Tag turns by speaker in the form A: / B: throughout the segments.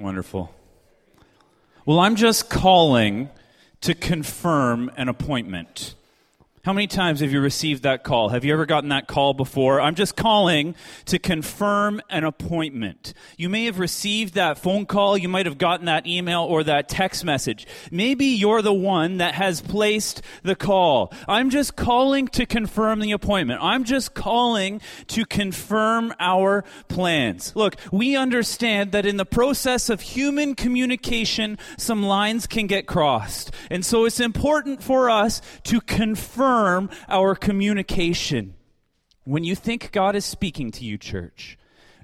A: Wonderful. Well, I'm just calling to confirm an appointment. How many times have you received that call? Have you ever gotten that call before? I'm just calling to confirm an appointment. You may have received that phone call, you might have gotten that email or that text message. Maybe you're the one that has placed the call. I'm just calling to confirm the appointment. I'm just calling to confirm our plans. Look, we understand that in the process of human communication, some lines can get crossed. And so it's important for us to confirm confirm our communication. When you think God is speaking to you, church,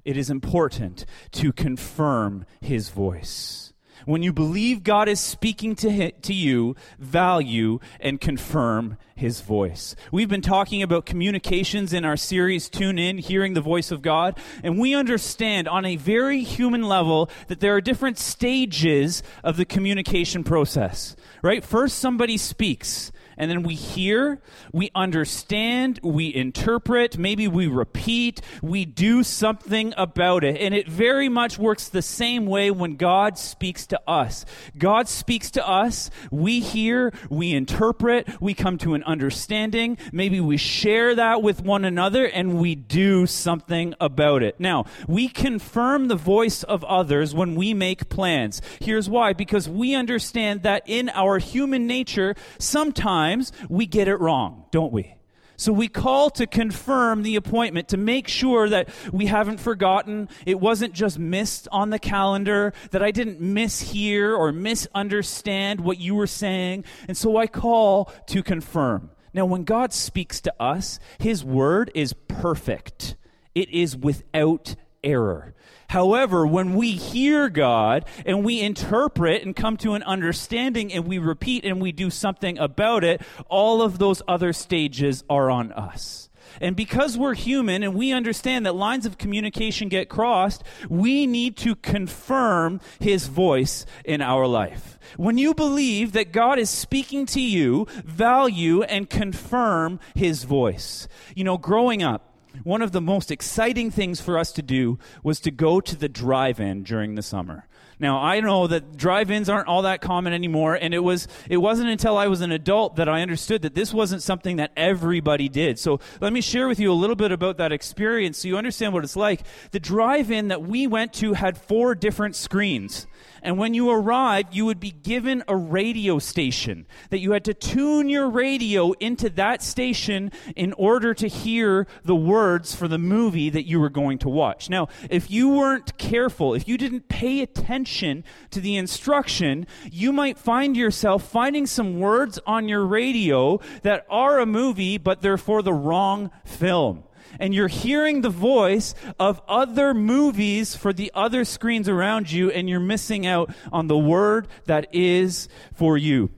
A: it is important to confirm his voice. When you believe God is speaking to, to you, value and confirm his voice. We've been talking about communications in our series, Tune In, Hearing the Voice of God, and we understand on a very human level that there are different stages of the communication process, right? First, somebody speaks and then we hear, we understand, we interpret, maybe we repeat, we do something about it. And it very much works the same way when God speaks to us. God speaks to us, we hear, we interpret, we come to an understanding, maybe we share that with one another, and we do something about it. Now, we confirm the voice of others when we make plans. Here's why because we understand that in our human nature, sometimes sometimes we get it wrong, don't we? So we call to confirm the appointment to make sure that we haven't forgotten. It wasn't just missed on the calendar, that I didn't mishear or misunderstand what you were saying. And so I call to confirm. Now, when God speaks to us, His word is perfect, it is without error. However, when we hear God and we interpret and come to an understanding and we repeat and we do something about it, all of those other stages are on us. And because we're human and we understand that lines of communication get crossed, we need to confirm his voice in our life. When you believe that God is speaking to you, value and confirm his voice. You know, growing up, one of the most exciting things for us to do was to go to the drive in during the summer. Now, I know that drive-ins aren't all that common anymore, and it was it wasn't until I was an adult that I understood that this wasn't something that everybody did. So, let me share with you a little bit about that experience so you understand what it's like. The drive-in that we went to had four different screens. And when you arrived, you would be given a radio station that you had to tune your radio into that station in order to hear the words for the movie that you were going to watch. Now, if you weren't careful, if you didn't pay attention to the instruction, you might find yourself finding some words on your radio that are a movie, but they're for the wrong film and you're hearing the voice of other movies for the other screens around you, and you're missing out on the word that is for you.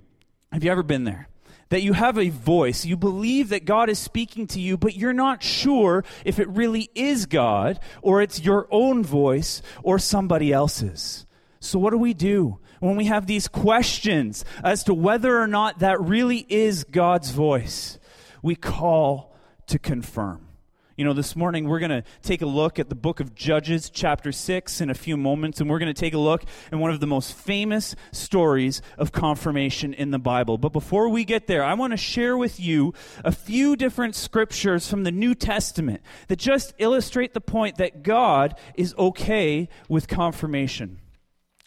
A: Have you ever been there? That you have a voice, you believe that God is speaking to you, but you're not sure if it really is God or it's your own voice or somebody else's. So, what do we do when we have these questions as to whether or not that really is God's voice? We call to confirm. You know, this morning we're going to take a look at the book of Judges, chapter 6, in a few moments, and we're going to take a look at one of the most famous stories of confirmation in the Bible. But before we get there, I want to share with you a few different scriptures from the New Testament that just illustrate the point that God is okay with confirmation.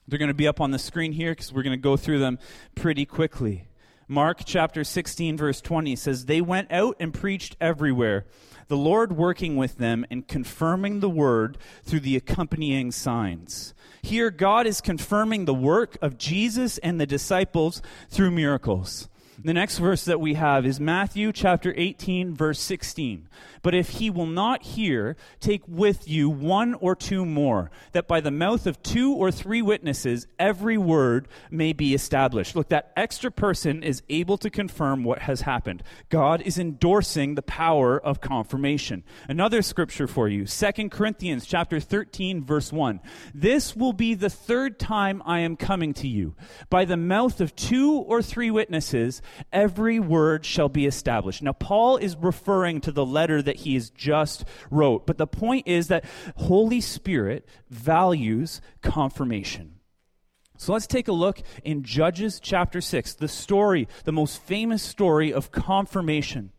A: They're going to be up on the screen here because we're going to go through them pretty quickly. Mark chapter 16, verse 20 says, They went out and preached everywhere the Lord working with them and confirming the word through the accompanying signs. Here, God is confirming the work of Jesus and the disciples through miracles. The next verse that we have is Matthew chapter 18, verse 16. But if he will not hear, take with you one or two more, that by the mouth of two or three witnesses every word may be established. Look, that extra person is able to confirm what has happened. God is endorsing the power of confirmation. Another scripture for you, 2 Corinthians chapter 13, verse 1. This will be the third time I am coming to you. By the mouth of two or three witnesses, every word shall be established. Now, Paul is referring to the letter that that he has just wrote. But the point is that Holy Spirit values confirmation. So let's take a look in Judges chapter 6, the story, the most famous story of confirmation.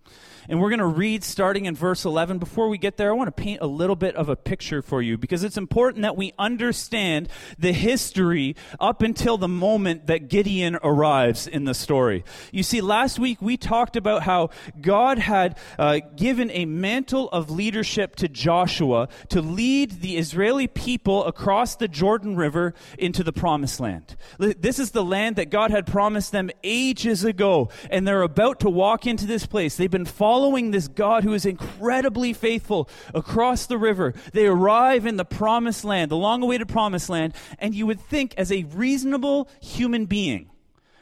A: And we're going to read starting in verse 11. Before we get there, I want to paint a little bit of a picture for you because it's important that we understand the history up until the moment that Gideon arrives in the story. You see, last week we talked about how God had uh, given a mantle of leadership to Joshua to lead the Israeli people across the Jordan River into the promised land. This is the land that God had promised them ages ago, and they're about to walk into this place. They've been following following this God who is incredibly faithful across the river. They arrive in the promised land, the long awaited promised land, and you would think, as a reasonable human being,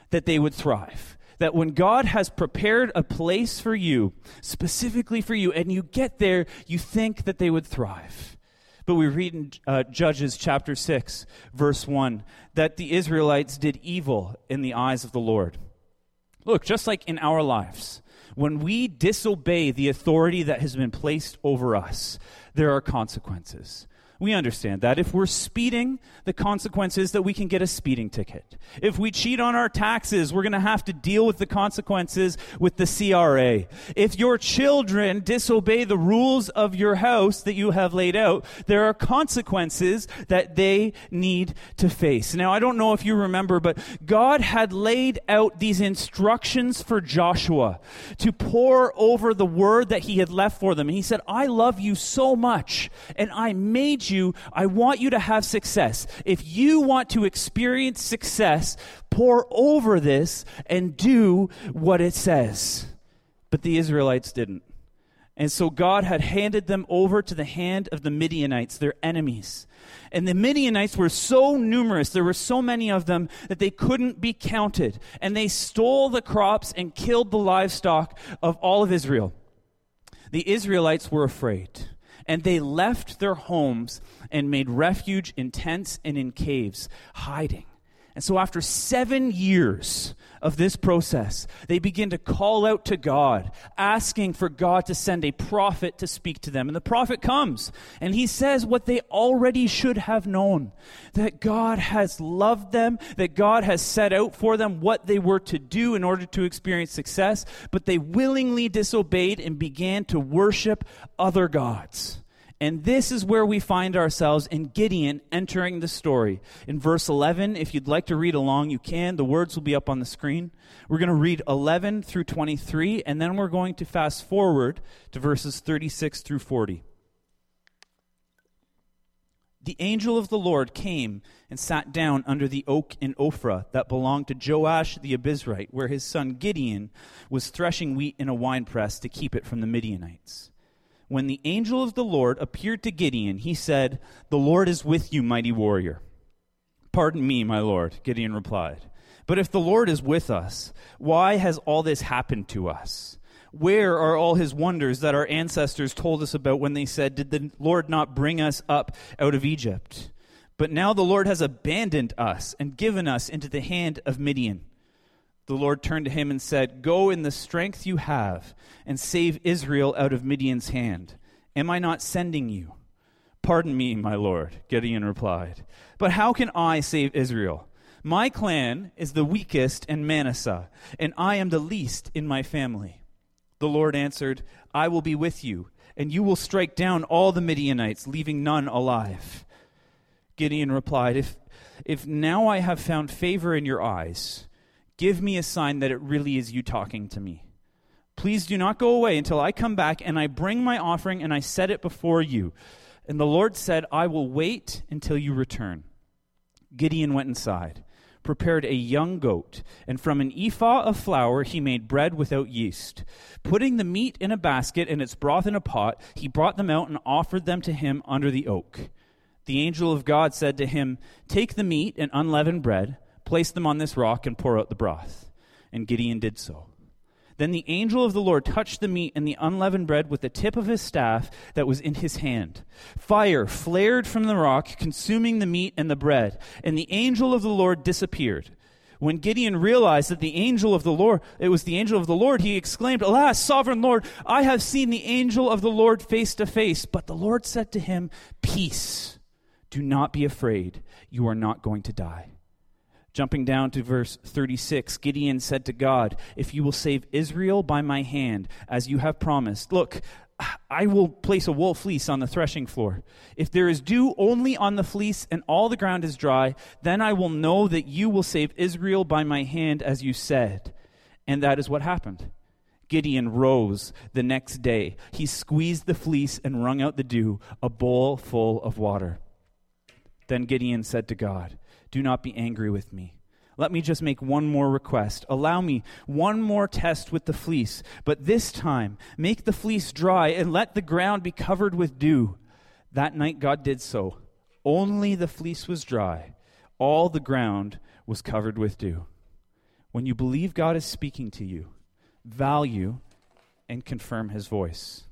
A: that they would thrive that when God has prepared a place for you, specifically for you, and you get there, you think that they would thrive. But we read in uh, Judges chapter 6, verse 1, that the Israelites did evil in the eyes of the Lord. Look, just like in our lives, when we disobey the authority that has been placed over us, there are consequences. We understand that. If we're speeding, the consequence is that we can get a speeding ticket. If we cheat on our taxes, we're going to have to deal with the consequences with the CRA. If your children disobey the rules of your house that you have laid out, there are consequences that they need to face. Now, I don't know if you remember, but God had laid out these instructions for Joshua to pour over the word that he had left for them. And he said, I love you so much, and I made you, I want you to have success. If you want to experience success, pour over this and do what it says. But the Israelites didn't. And so God had handed them over to the hand of the Midianites, their enemies. And the Midianites were so numerous, there were so many of them, that they couldn't be counted. And they stole the crops and killed the livestock of all of Israel. The Israelites were afraid and they left their homes and made refuge in tents and in caves, hiding. And so, after seven years of this process, they begin to call out to God, asking for God to send a prophet to speak to them. And the prophet comes, and he says what they already should have known that God has loved them, that God has set out for them what they were to do in order to experience success, but they willingly disobeyed and began to worship other gods. And this is where we find ourselves in Gideon entering the story. In verse 11, if you'd like to read along, you can. The words will be up on the screen. We're going to read 11 through 23, and then we're going to fast forward to verses 36 through 40. The angel of the Lord came and sat down under the oak in Ophrah that belonged to Joash the Abiezrite, where his son Gideon was threshing wheat in a winepress to keep it from the Midianites when the angel of the Lord appeared to Gideon, he said, The Lord is with you, mighty warrior. Pardon me, my Lord, Gideon replied. But if the Lord is with us, why has all this happened to us? Where are all his wonders that our ancestors told us about when they said, Did the Lord not bring us up out of Egypt? But now the Lord has abandoned us and given us into the hand of Midian the Lord turned to him and said, Go in the strength you have and save Israel out of Midian's hand. Am I not sending you? Pardon me, my Lord, Gideon replied. But how can I save Israel? My clan is the weakest in Manasseh, and I am the least in my family. The Lord answered, I will be with you, and you will strike down all the Midianites, leaving none alive. Gideon replied, If, if now I have found favor in your eyes, Give me a sign that it really is you talking to me. Please do not go away until I come back and I bring my offering and I set it before you. And the Lord said, I will wait until you return. Gideon went inside, prepared a young goat, and from an ephah of flour he made bread without yeast. Putting the meat in a basket and its broth in a pot, he brought them out and offered them to him under the oak. The angel of God said to him, Take the meat and unleavened bread Place them on this rock and pour out the broth. And Gideon did so. Then the angel of the Lord touched the meat and the unleavened bread with the tip of his staff that was in his hand. Fire flared from the rock, consuming the meat and the bread, and the angel of the Lord disappeared. When Gideon realized that the angel of the Lord, it was the angel of the Lord, he exclaimed, Alas, sovereign Lord, I have seen the angel of the Lord face to face. But the Lord said to him, Peace, do not be afraid, you are not going to die. Jumping down to verse 36, Gideon said to God, If you will save Israel by my hand, as you have promised, look, I will place a wool fleece on the threshing floor. If there is dew only on the fleece and all the ground is dry, then I will know that you will save Israel by my hand, as you said. And that is what happened. Gideon rose the next day. He squeezed the fleece and wrung out the dew, a bowl full of water. Then Gideon said to God, Do not be angry with me. Let me just make one more request. Allow me one more test with the fleece, but this time make the fleece dry and let the ground be covered with dew. That night God did so. Only the fleece was dry, all the ground was covered with dew. When you believe God is speaking to you, value and confirm his voice.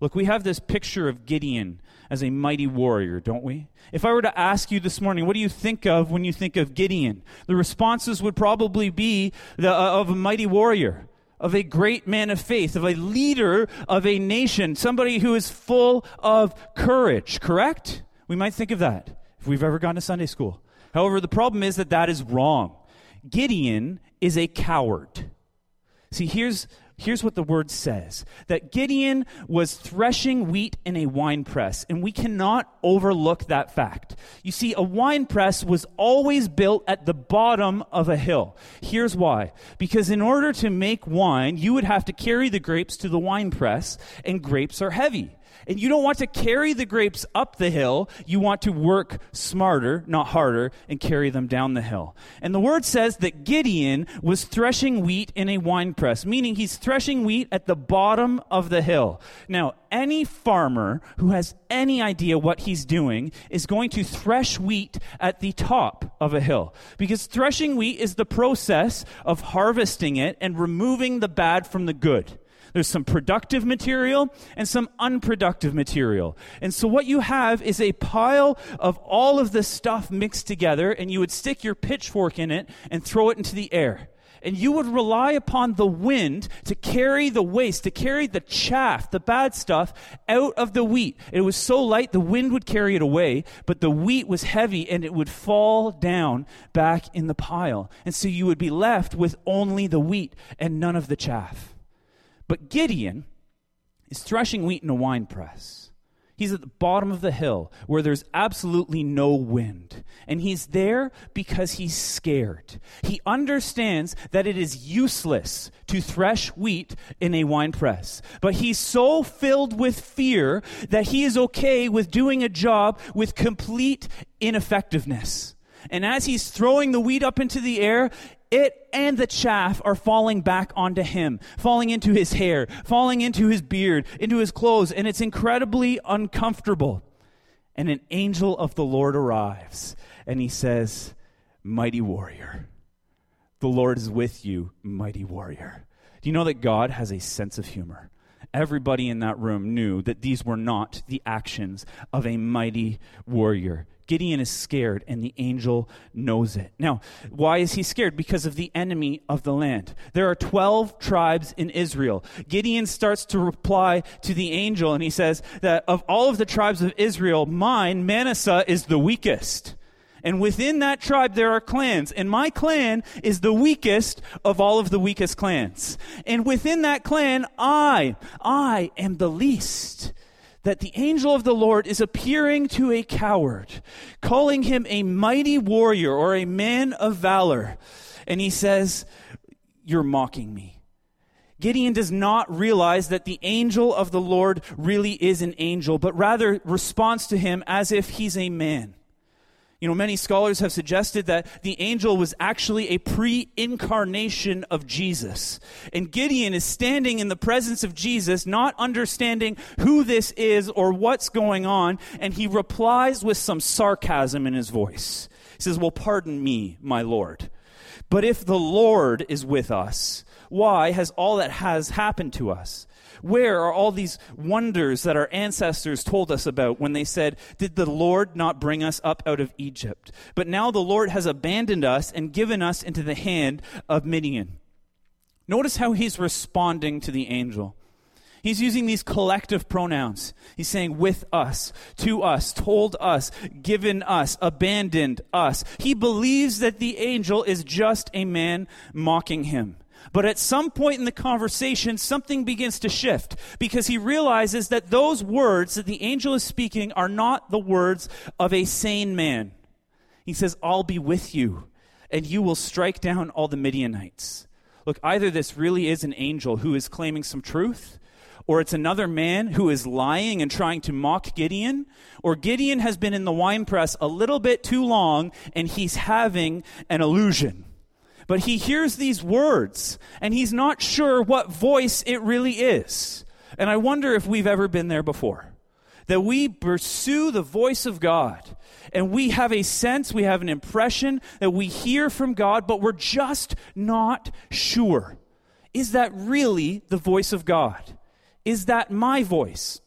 A: Look, we have this picture of Gideon as a mighty warrior, don't we? If I were to ask you this morning, what do you think of when you think of Gideon? The responses would probably be the, uh, of a mighty warrior, of a great man of faith, of a leader of a nation, somebody who is full of courage, correct? We might think of that if we've ever gone to Sunday school. However, the problem is that that is wrong. Gideon is a coward. See, here's here's what the word says that Gideon was threshing wheat in a wine press, and we cannot overlook that fact. You see, a wine press was always built at the bottom of a hill. Here's why because in order to make wine, you would have to carry the grapes to the wine press, and grapes are heavy. And you don't want to carry the grapes up the hill. You want to work smarter, not harder, and carry them down the hill. And the word says that Gideon was threshing wheat in a wine press, meaning he's threshing wheat at the bottom of the hill. Now, any farmer who has any idea what he's doing is going to thresh wheat at the top of a hill. Because threshing wheat is the process of harvesting it and removing the bad from the good. There's some productive material and some unproductive material. And so what you have is a pile of all of this stuff mixed together, and you would stick your pitchfork in it and throw it into the air. And you would rely upon the wind to carry the waste, to carry the chaff, the bad stuff, out of the wheat. It was so light, the wind would carry it away, but the wheat was heavy and it would fall down back in the pile. And so you would be left with only the wheat and none of the chaff. But Gideon is threshing wheat in a wine press. He's at the bottom of the hill where there's absolutely no wind. And he's there because he's scared. He understands that it is useless to thresh wheat in a wine press. But he's so filled with fear that he is okay with doing a job with complete ineffectiveness. And as he's throwing the wheat up into the air, it and the chaff are falling back onto him, falling into his hair, falling into his beard, into his clothes, and it's incredibly uncomfortable. And an angel of the Lord arrives, and he says, Mighty warrior, the Lord is with you, mighty warrior. Do you know that God has a sense of humor? Everybody in that room knew that these were not the actions of a mighty warrior. Gideon is scared, and the angel knows it. Now, why is he scared? Because of the enemy of the land. There are 12 tribes in Israel. Gideon starts to reply to the angel, and he says that of all of the tribes of Israel, mine, Manasseh, is the weakest. And within that tribe, there are clans. And my clan is the weakest of all of the weakest clans. And within that clan, I, I am the least that the angel of the Lord is appearing to a coward, calling him a mighty warrior or a man of valor. And he says, You're mocking me. Gideon does not realize that the angel of the Lord really is an angel, but rather responds to him as if he's a man. You know, many scholars have suggested that the angel was actually a pre incarnation of Jesus. And Gideon is standing in the presence of Jesus, not understanding who this is or what's going on, and he replies with some sarcasm in his voice. He says, Well, pardon me, my Lord. But if the Lord is with us, why has all that has happened to us? Where are all these wonders that our ancestors told us about when they said, Did the Lord not bring us up out of Egypt? But now the Lord has abandoned us and given us into the hand of Midian. Notice how he's responding to the angel. He's using these collective pronouns. He's saying with us, to us, told us, given us, abandoned us. He believes that the angel is just a man mocking him. But at some point in the conversation, something begins to shift because he realizes that those words that the angel is speaking are not the words of a sane man. He says, I'll be with you, and you will strike down all the Midianites. Look, either this really is an angel who is claiming some truth, or it's another man who is lying and trying to mock Gideon, or Gideon has been in the winepress a little bit too long and he's having an illusion. But he hears these words and he's not sure what voice it really is. And I wonder if we've ever been there before. That we pursue the voice of God and we have a sense, we have an impression that we hear from God, but we're just not sure. Is that really the voice of God? Is that my voice?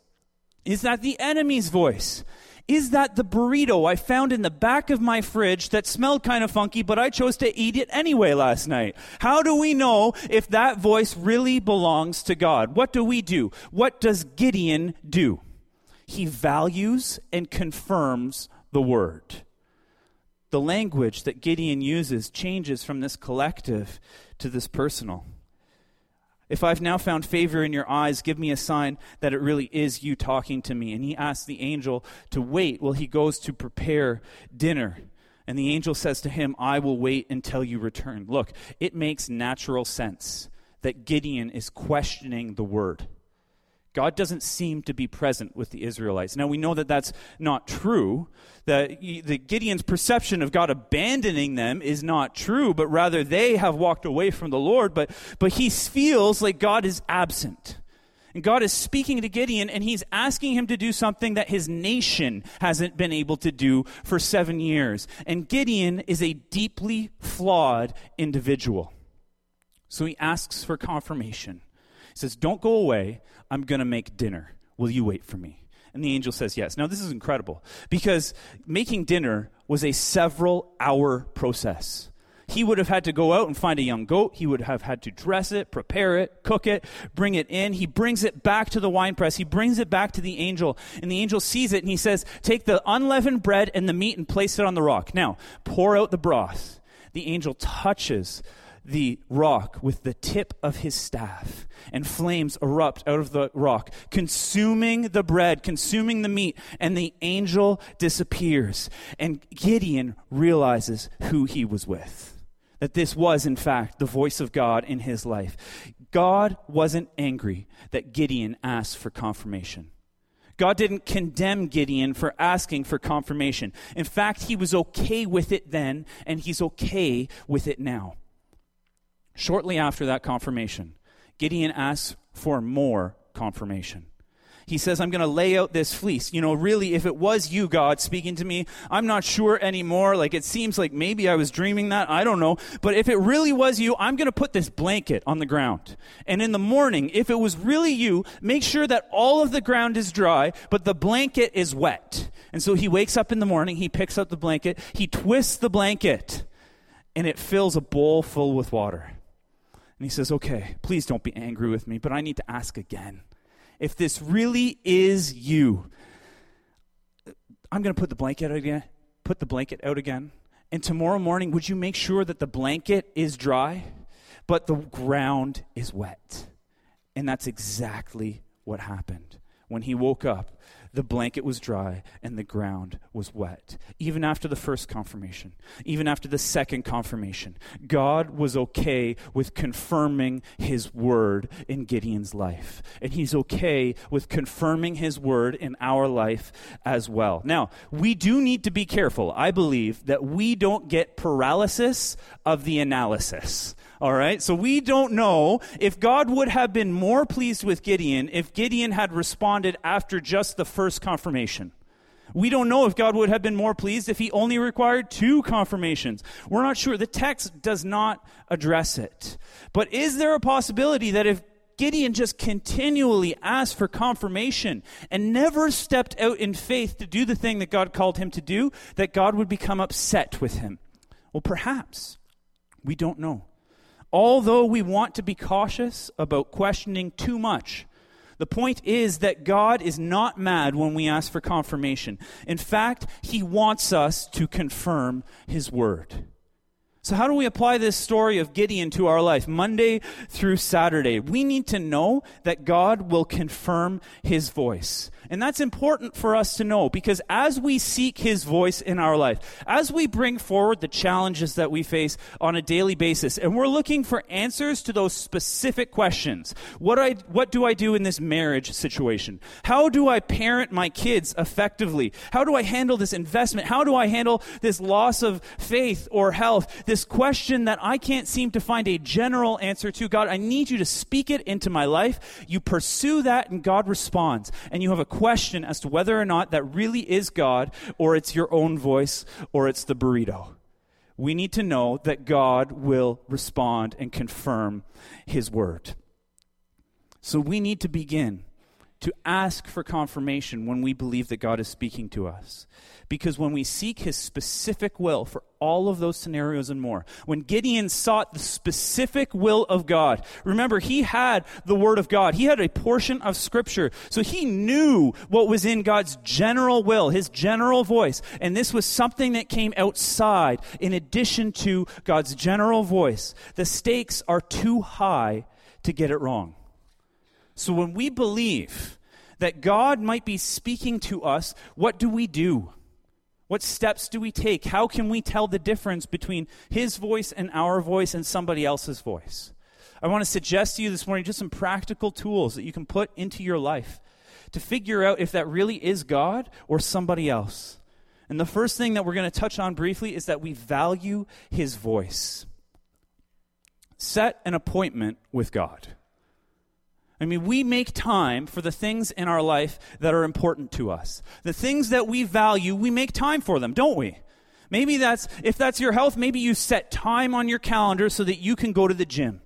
A: Is that the enemy's voice? Is that the burrito I found in the back of my fridge that smelled kind of funky, but I chose to eat it anyway last night? How do we know if that voice really belongs to God? What do we do? What does Gideon do? He values and confirms the word. The language that Gideon uses changes from this collective to this personal. If I've now found favor in your eyes, give me a sign that it really is you talking to me. And he asks the angel to wait while he goes to prepare dinner. And the angel says to him, I will wait until you return. Look, it makes natural sense that Gideon is questioning the word. God doesn't seem to be present with the Israelites. Now we know that that's not true. That the Gideon's perception of God abandoning them is not true, but rather they have walked away from the Lord. But but he feels like God is absent. And God is speaking to Gideon and he's asking him to do something that his nation hasn't been able to do for seven years. And Gideon is a deeply flawed individual. So he asks for confirmation. He says, Don't go away. I'm going to make dinner. Will you wait for me? And the angel says yes. Now, this is incredible because making dinner was a several hour process. He would have had to go out and find a young goat. He would have had to dress it, prepare it, cook it, bring it in. He brings it back to the winepress. He brings it back to the angel. And the angel sees it and he says, Take the unleavened bread and the meat and place it on the rock. Now, pour out the broth. The angel touches the rock with the tip of his staff, and flames erupt out of the rock, consuming the bread, consuming the meat, and the angel disappears. And Gideon realizes who he was with. That this was, in fact, the voice of God in his life. God wasn't angry that Gideon asked for confirmation. God didn't condemn Gideon for asking for confirmation. In fact, he was okay with it then, and he's okay with it now. Shortly after that confirmation, Gideon asks for more confirmation. He says, I'm going to lay out this fleece. You know, really, if it was you, God, speaking to me, I'm not sure anymore. Like, it seems like maybe I was dreaming that. I don't know. But if it really was you, I'm going to put this blanket on the ground. And in the morning, if it was really you, make sure that all of the ground is dry, but the blanket is wet. And so he wakes up in the morning, he picks up the blanket, he twists the blanket, and it fills a bowl full with water. And he says, Okay, please don't be angry with me, but I need to ask again. If this really is you, I'm going to put the blanket out again, put the blanket out again. And tomorrow morning, would you make sure that the blanket is dry, but the ground is wet? And that's exactly what happened. When he woke up, the blanket was dry and the ground was wet. Even after the first confirmation, even after the second confirmation, God was okay with confirming his word in Gideon's life. And he's okay with confirming his word in our life as well. Now, we do need to be careful, I believe, that we don't get paralysis of the analysis. All right? So we don't know if God would have been more pleased with Gideon if Gideon had responded after just the first confirmation. We don't know if God would have been more pleased if he only required two confirmations. We're not sure. The text does not address it. But is there a possibility that if Gideon just continually asked for confirmation and never stepped out in faith to do the thing that God called him to do, that God would become upset with him? Well, perhaps. We don't know. Although we want to be cautious about questioning too much The point is that God is not mad when we ask for confirmation. In fact, He wants us to confirm His word. So, how do we apply this story of Gideon to our life, Monday through Saturday? We need to know that God will confirm his voice. And that's important for us to know because as we seek his voice in our life, as we bring forward the challenges that we face on a daily basis, and we're looking for answers to those specific questions what, I, what do I do in this marriage situation? How do I parent my kids effectively? How do I handle this investment? How do I handle this loss of faith or health? this question that I can't seem to find a general answer to. God, I need you to speak it into my life. You pursue that and God responds. And you have a question as to whether or not that really is God or it's your own voice or it's the burrito. We need to know that God will respond and confirm his word. So we need to begin to ask for confirmation when we believe that God is speaking to us. Because when we seek his specific will for all of those scenarios and more, when Gideon sought the specific will of God, remember, he had the word of God. He had a portion of scripture. So he knew what was in God's general will, his general voice. And this was something that came outside in addition to God's general voice. The stakes are too high to get it wrong. So when we believe that God might be speaking to us, what do we do? What steps do we take? How can we tell the difference between His voice and our voice and somebody else's voice? I want to suggest to you this morning just some practical tools that you can put into your life to figure out if that really is God or somebody else. And the first thing that we're going to touch on briefly is that we value His voice. Set an appointment with God. I mean, we make time for the things in our life that are important to us. The things that we value, we make time for them, don't we? Maybe that's, if that's your health, maybe you set time on your calendar so that you can go to the gym.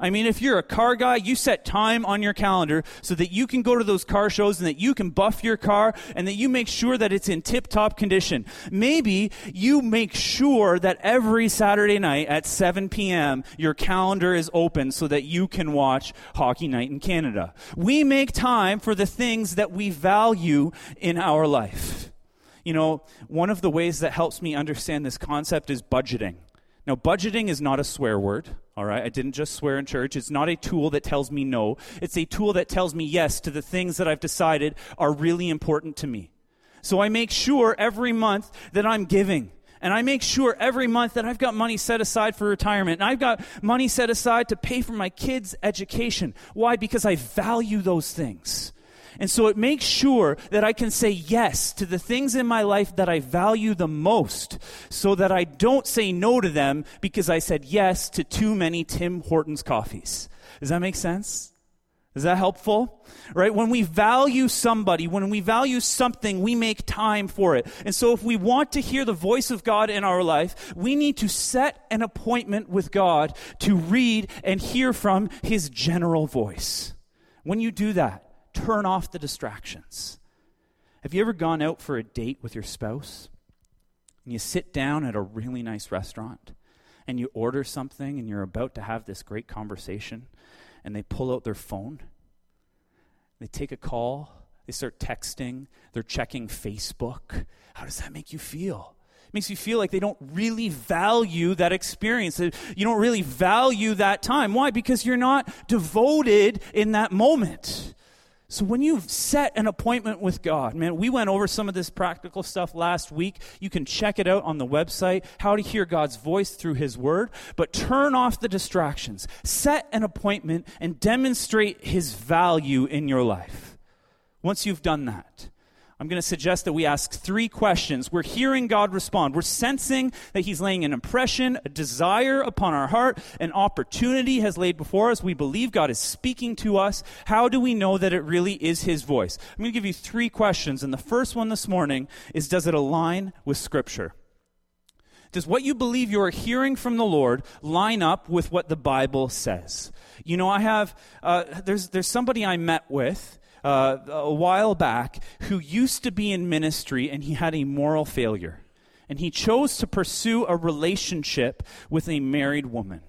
A: I mean, if you're a car guy, you set time on your calendar so that you can go to those car shows and that you can buff your car and that you make sure that it's in tip top condition. Maybe you make sure that every Saturday night at 7 p.m. your calendar is open so that you can watch Hockey Night in Canada. We make time for the things that we value in our life. You know, one of the ways that helps me understand this concept is budgeting. Now, budgeting is not a swear word, all right? I didn't just swear in church. It's not a tool that tells me no. It's a tool that tells me yes to the things that I've decided are really important to me. So I make sure every month that I'm giving. And I make sure every month that I've got money set aside for retirement. And I've got money set aside to pay for my kids' education. Why? Because I value those things. And so it makes sure that I can say yes to the things in my life that I value the most so that I don't say no to them because I said yes to too many Tim Hortons coffees. Does that make sense? Is that helpful? Right? When we value somebody, when we value something, we make time for it. And so if we want to hear the voice of God in our life, we need to set an appointment with God to read and hear from His general voice. When you do that, turn off the distractions. Have you ever gone out for a date with your spouse and you sit down at a really nice restaurant and you order something and you're about to have this great conversation and they pull out their phone? They take a call, they start texting, they're checking Facebook. How does that make you feel? It makes you feel like they don't really value that experience. You don't really value that time. Why? Because you're not devoted in that moment. So when you've set an appointment with God, man, we went over some of this practical stuff last week. You can check it out on the website, how to hear God's voice through his word, but turn off the distractions. Set an appointment and demonstrate his value in your life. Once you've done that, I'm going to suggest that we ask three questions. We're hearing God respond. We're sensing that He's laying an impression, a desire upon our heart, an opportunity has laid before us. We believe God is speaking to us. How do we know that it really is His voice? I'm going to give you three questions. And the first one this morning is Does it align with Scripture? Does what you believe you are hearing from the Lord line up with what the Bible says? You know, I have, uh, there's, there's somebody I met with uh, a while back who used to be in ministry and he had a moral failure. And he chose to pursue a relationship with a married woman.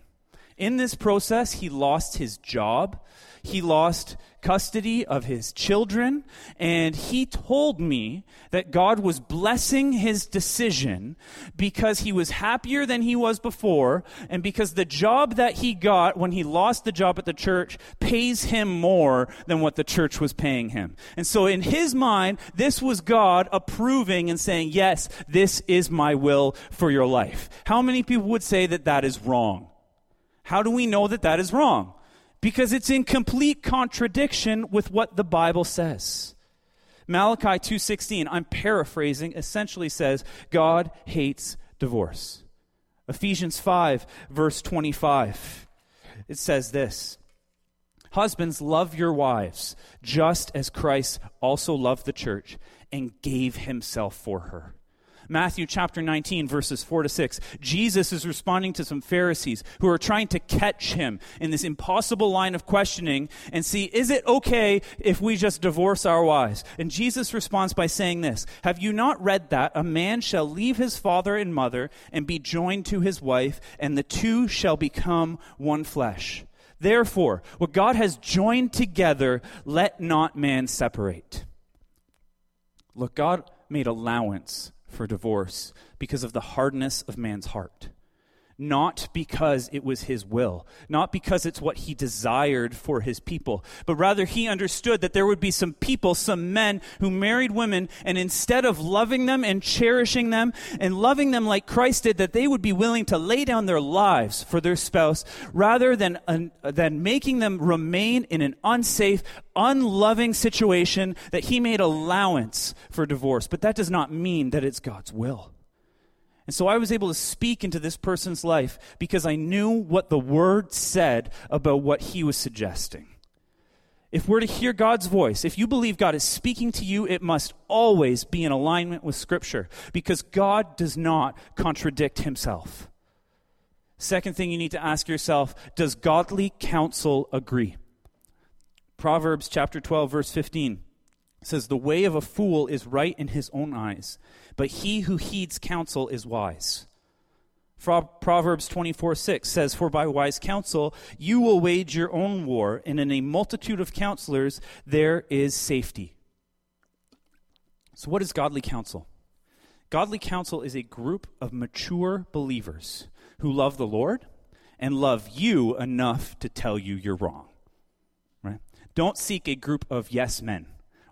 A: In this process, he lost his job. He lost custody of his children. And he told me that God was blessing his decision because he was happier than he was before. And because the job that he got when he lost the job at the church pays him more than what the church was paying him. And so in his mind, this was God approving and saying, yes, this is my will for your life. How many people would say that that is wrong? How do we know that that is wrong? Because it's in complete contradiction with what the Bible says. Malachi 2:16, I'm paraphrasing, essentially says God hates divorce. Ephesians 5 verse 25. It says this: Husbands love your wives just as Christ also loved the church and gave himself for her Matthew chapter 19, verses 4 to 6. Jesus is responding to some Pharisees who are trying to catch him in this impossible line of questioning and see, is it okay if we just divorce our wives? And Jesus responds by saying this Have you not read that? A man shall leave his father and mother and be joined to his wife, and the two shall become one flesh. Therefore, what God has joined together, let not man separate. Look, God made allowance for divorce because of the hardness of man's heart. Not because it was his will, not because it's what he desired for his people, but rather he understood that there would be some people, some men who married women, and instead of loving them and cherishing them and loving them like Christ did, that they would be willing to lay down their lives for their spouse rather than, uh, than making them remain in an unsafe, unloving situation that he made allowance for divorce. But that does not mean that it's God's will. And so I was able to speak into this person's life because I knew what the word said about what he was suggesting. If we're to hear God's voice, if you believe God is speaking to you, it must always be in alignment with Scripture because God does not contradict himself. Second thing you need to ask yourself does godly counsel agree? Proverbs chapter 12, verse 15 says, The way of a fool is right in his own eyes, but he who heeds counsel is wise. Proverbs 24 6 says, For by wise counsel you will wage your own war, and in a multitude of counselors there is safety. So, what is godly counsel? Godly counsel is a group of mature believers who love the Lord and love you enough to tell you you're wrong. Right? Don't seek a group of yes men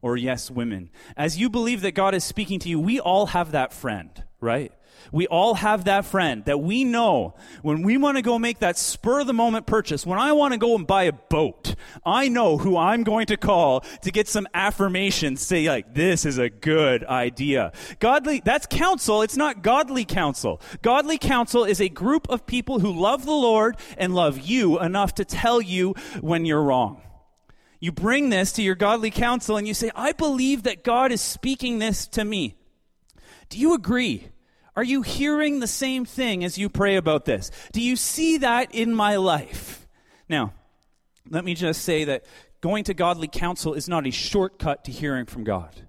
A: or yes women. As you believe that God is speaking to you, we all have that friend, right? We all have that friend that we know when we want to go make that spur of the moment purchase, when I want to go and buy a boat, I know who I'm going to call to get some affirmation, say like, this is a good idea. Godly, that's counsel. It's not godly counsel. Godly counsel is a group of people who love the Lord and love you enough to tell you when you're wrong. You bring this to your godly counsel and you say, I believe that God is speaking this to me. Do you agree? Are you hearing the same thing as you pray about this? Do you see that in my life? Now, let me just say that going to godly counsel is not a shortcut to hearing from God.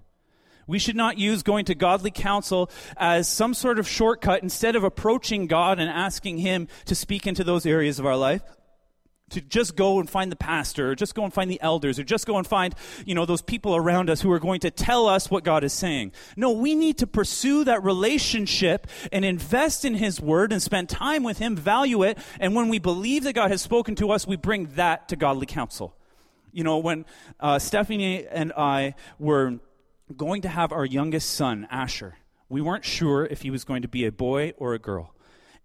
A: We should not use going to godly counsel as some sort of shortcut instead of approaching God and asking Him to speak into those areas of our life to just go and find the pastor or just go and find the elders or just go and find you know those people around us who are going to tell us what god is saying. No we need to pursue that relationship and invest in his word and spend time with him value it and when we believe that god has spoken to us we bring that to godly counsel. You know when uh, stephanie and i were going to have our youngest son asher we weren't sure if he was going to be a boy or a girl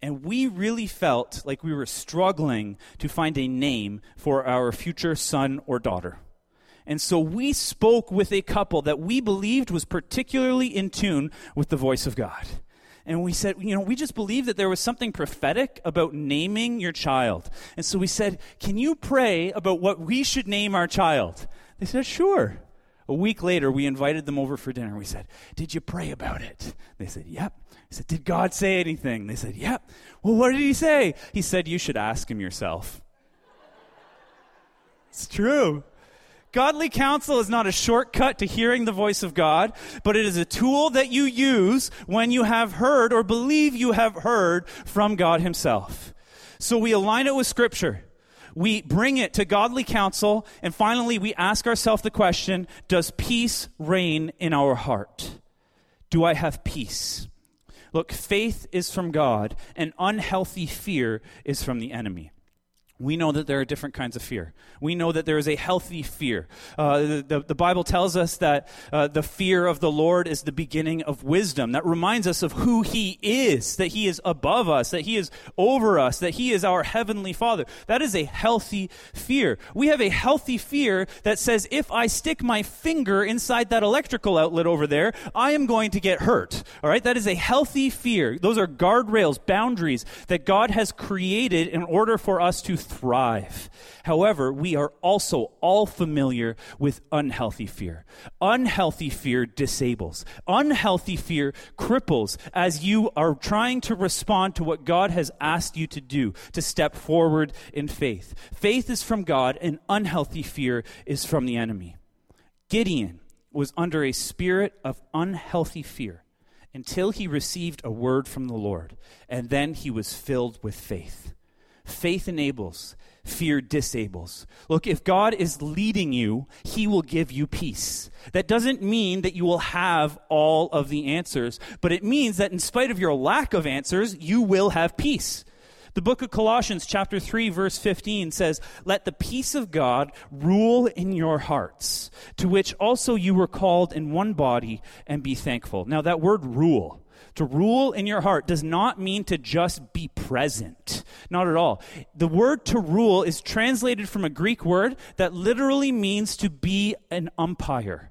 A: and we really felt like we were struggling to find a name for our future son or daughter. And so we spoke with a couple that we believed was particularly in tune with the voice of God. And we said, you know, we just believed that there was something prophetic about naming your child. And so we said, can you pray about what we should name our child? They said, sure. A week later, we invited them over for dinner. We said, Did you pray about it? They said, Yep. I said, Did God say anything? They said, Yep. Well, what did he say? He said, You should ask him yourself. it's true. Godly counsel is not a shortcut to hearing the voice of God, but it is a tool that you use when you have heard or believe you have heard from God Himself. So we align it with Scripture. We bring it to godly counsel. And finally, we ask ourselves the question Does peace reign in our heart? Do I have peace? Look, faith is from God, and unhealthy fear is from the enemy we know that there are different kinds of fear. We know that there is a healthy fear. Uh, the, the, Bible tells us that uh, the fear of the Lord is the beginning of wisdom. That reminds us of who He is, that He is above us, that He is over us, that He is our heavenly Father. That is a healthy fear. We have a healthy fear that says, if I stick my finger inside that electrical outlet over there, I am going to get hurt. All right? That is a healthy fear. Those are guardrails, boundaries that God has created in order for us to thrive. However, we are also all familiar with unhealthy fear. Unhealthy fear disables. Unhealthy fear cripples as you are trying to respond to what God has asked you to do, to step forward in faith. Faith is from God, and unhealthy fear is from the enemy. Gideon was under a spirit of unhealthy fear until he received a word from the Lord, and then he was filled with faith. Faith enables, fear disables. Look, if God is leading you, He will give you peace. That doesn't mean that you will have all of the answers, but it means that in spite of your lack of answers, you will have peace. The book of Colossians, chapter 3, verse 15 says, Let the peace of God rule in your hearts, to which also you were called in one body, and be thankful. Now, that word rule, to rule in your heart does not mean to just be present. Not at all. The word to rule is translated from a Greek word that literally means to be an umpire.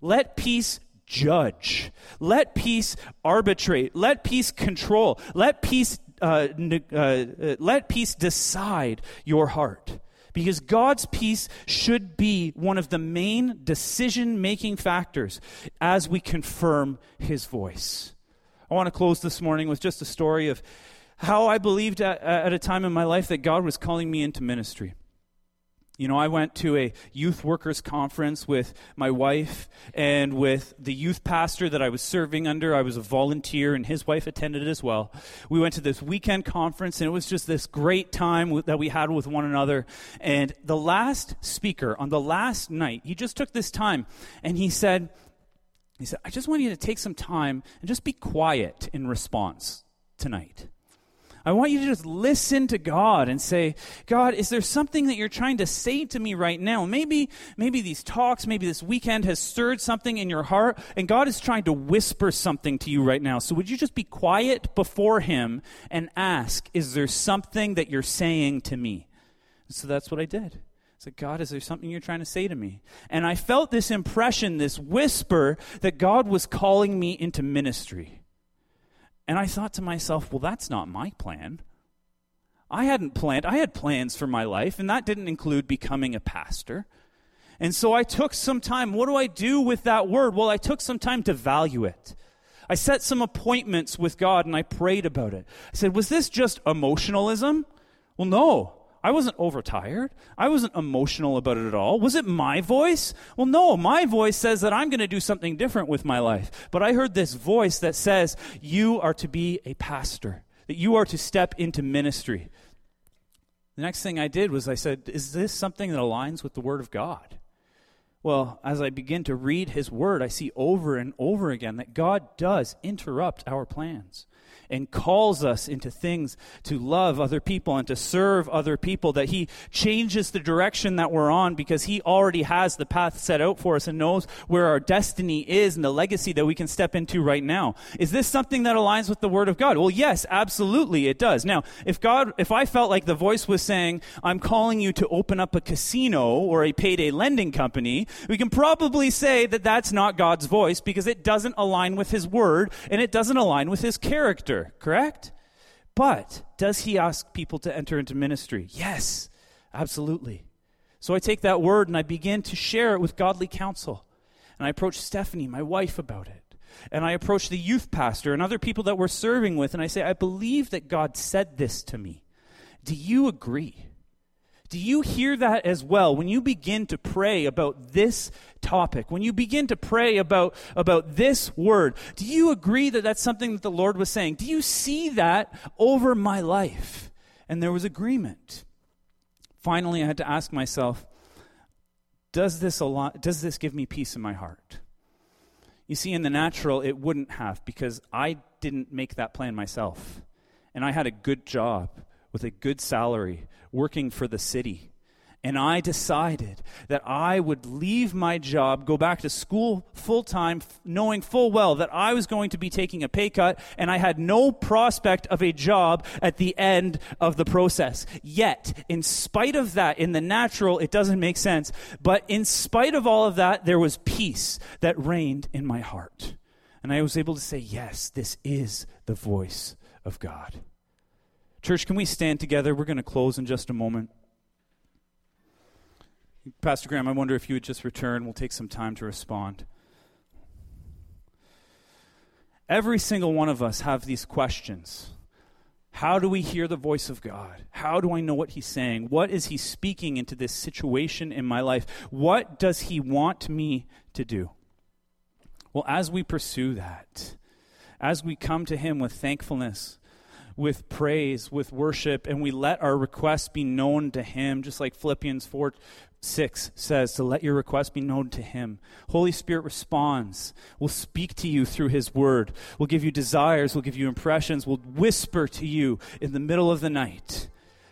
A: Let peace judge. Let peace arbitrate. Let peace control. Let peace, uh, uh, uh, let peace decide your heart. Because God's peace should be one of the main decision making factors as we confirm His voice. I want to close this morning with just a story of how I believed at, at a time in my life that God was calling me into ministry. You know, I went to a youth workers conference with my wife and with the youth pastor that I was serving under. I was a volunteer and his wife attended as well. We went to this weekend conference and it was just this great time that we had with one another. And the last speaker on the last night, he just took this time and he said, he said, I just want you to take some time and just be quiet in response tonight. I want you to just listen to God and say, God, is there something that you're trying to say to me right now? Maybe, maybe these talks, maybe this weekend has stirred something in your heart, and God is trying to whisper something to you right now. So would you just be quiet before Him and ask, is there something that you're saying to me? so that's what I did said, God, is there something you're trying to say to me? And I felt this impression, this whisper that God was calling me into ministry. And I thought to myself, well, that's not my plan. I hadn't planned, I had plans for my life, and that didn't include becoming a pastor. And so I took some time. What do I do with that word? Well, I took some time to value it. I set some appointments with God and I prayed about it. I said, was this just emotionalism? Well, no. I wasn't overtired. I wasn't emotional about it at all. Was it my voice? Well, no, my voice says that I'm going to do something different with my life. But I heard this voice that says, you are to be a pastor, that you are to step into ministry. The next thing I did was I said, is this something that aligns with the Word of God? Well, as I begin to read His Word, I see over and over again that God does interrupt our plans and calls us into things to love other people and to serve other people, that He changes the direction that we're on because He already has the path set out for us and knows where our destiny is and the legacy that we can step into right now. Is this something that aligns with the Word of God? Well, yes, absolutely it does. Now, if God, if I felt like the voice was saying, I'm calling you to open up a casino or a payday lending company, we can probably say that that's not God's voice because it doesn't align with His Word and it doesn't align with His character correct? But does he ask people to enter into ministry? Yes, absolutely. So I take that word and I begin to share it with godly counsel. And I approach Stephanie, my wife, about it. And I approach the youth pastor and other people that we're serving with, and I say, I believe that God said this to me. Do you agree? Do you hear that as well when you begin to pray about this topic? When you begin to pray about, about this word, do you agree that that's something that the Lord was saying? Do you see that over my life? and there was agreement. Finally, I had to ask myself, does this, al- does this give me peace in my heart? You see, in the natural, it wouldn't have because I didn't make that plan myself. And I had a good job with a good salary working for the city. And I decided that I would leave my job, go back to school full time, knowing full well that I was going to be taking a pay cut and I had no prospect of a job at the end of the process. Yet, in spite of that, in the natural, it doesn't make sense. But in spite of all of that, there was peace that reigned in my heart. And I was able to say, yes, this is the voice of God. Church, can we stand together? We're going to close in just a moment. Pastor Graham, I wonder if you would just return. We'll take some time to respond. Every single one of us have these questions. How do we hear the voice of God? How do I know what He's saying? What is He speaking into this situation in my life? What does He want me to do? Well, as we pursue that, as we come to Him with thankfulness, with praise, with worship, and we let our requests be known to Him, just like Philippians 4 6 says, to let your requests be known to Him. Holy Spirit responds, will speak to you through His Word, will give you desires, will give you impressions, will whisper to you in the middle of the night.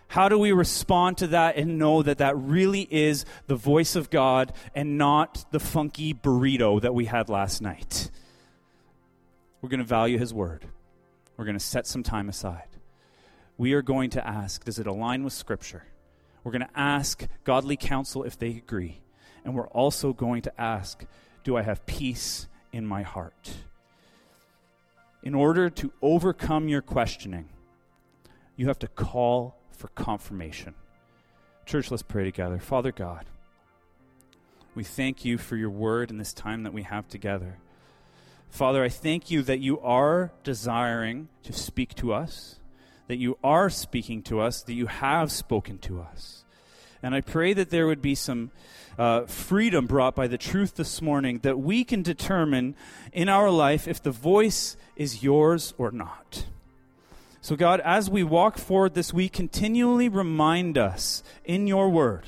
A: How do we respond to that and know that that really is the voice of God and not the funky burrito that we had last night? We're going to value His Word. We're going to set some time aside. We are going to ask, does it align with Scripture? We're going to ask godly counsel if they agree. And we're also going to ask, do I have peace in my heart? In order to overcome your questioning, you have to call for confirmation. Church, let's pray together. Father God, we thank you for your word and this time that we have together. Father, I thank you that you are desiring to speak to us, that you are speaking to us, that you have spoken to us. And I pray that there would be some uh, freedom brought by the truth this morning that we can determine in our life if the voice is yours or not. So, God, as we walk forward this week, continually remind us in your word,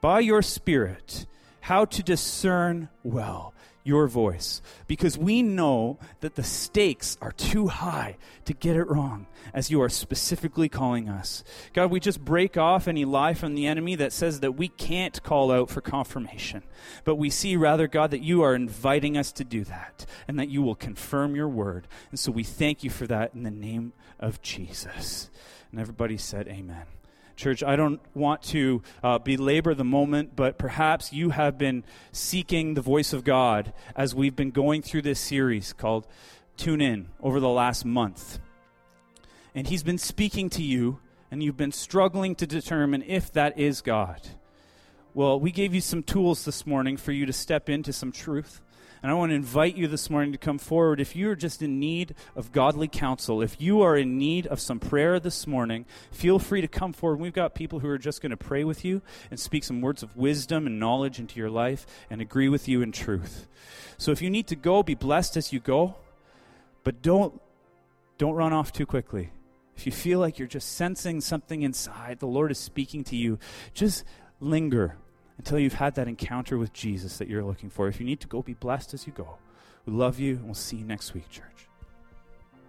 A: by your Spirit, how to discern well your voice because we know that the stakes are too high to get it wrong as you are specifically calling us. God, we just break off any lie from the enemy that says that we can't call out for confirmation. But we see rather, God, that you are inviting us to do that and that you will confirm your word. And so we thank you for that in the name of Jesus. And everybody said, Amen. Church, I don't want to uh, belabor the moment, but perhaps you have been seeking the voice of God as we've been going through this series called Tune In over the last month. And He's been speaking to you, and you've been struggling to determine if that is God. Well, we gave you some tools this morning for you to step into some truth. And I want to invite you this morning to come forward. If you're just in need of godly counsel, if you are in need of some prayer this morning, feel free to come forward. We've got people who are just going to pray with you and speak some words of wisdom and knowledge into your life and agree with you in truth. So if you need to go, be blessed as you go, but don't don't run off too quickly. If you feel like you're just sensing something inside, the Lord is speaking to you, just linger until you've had that encounter with Jesus that you're looking for. If you need to go, be blessed as you go. We love you, and we'll see you next week, church.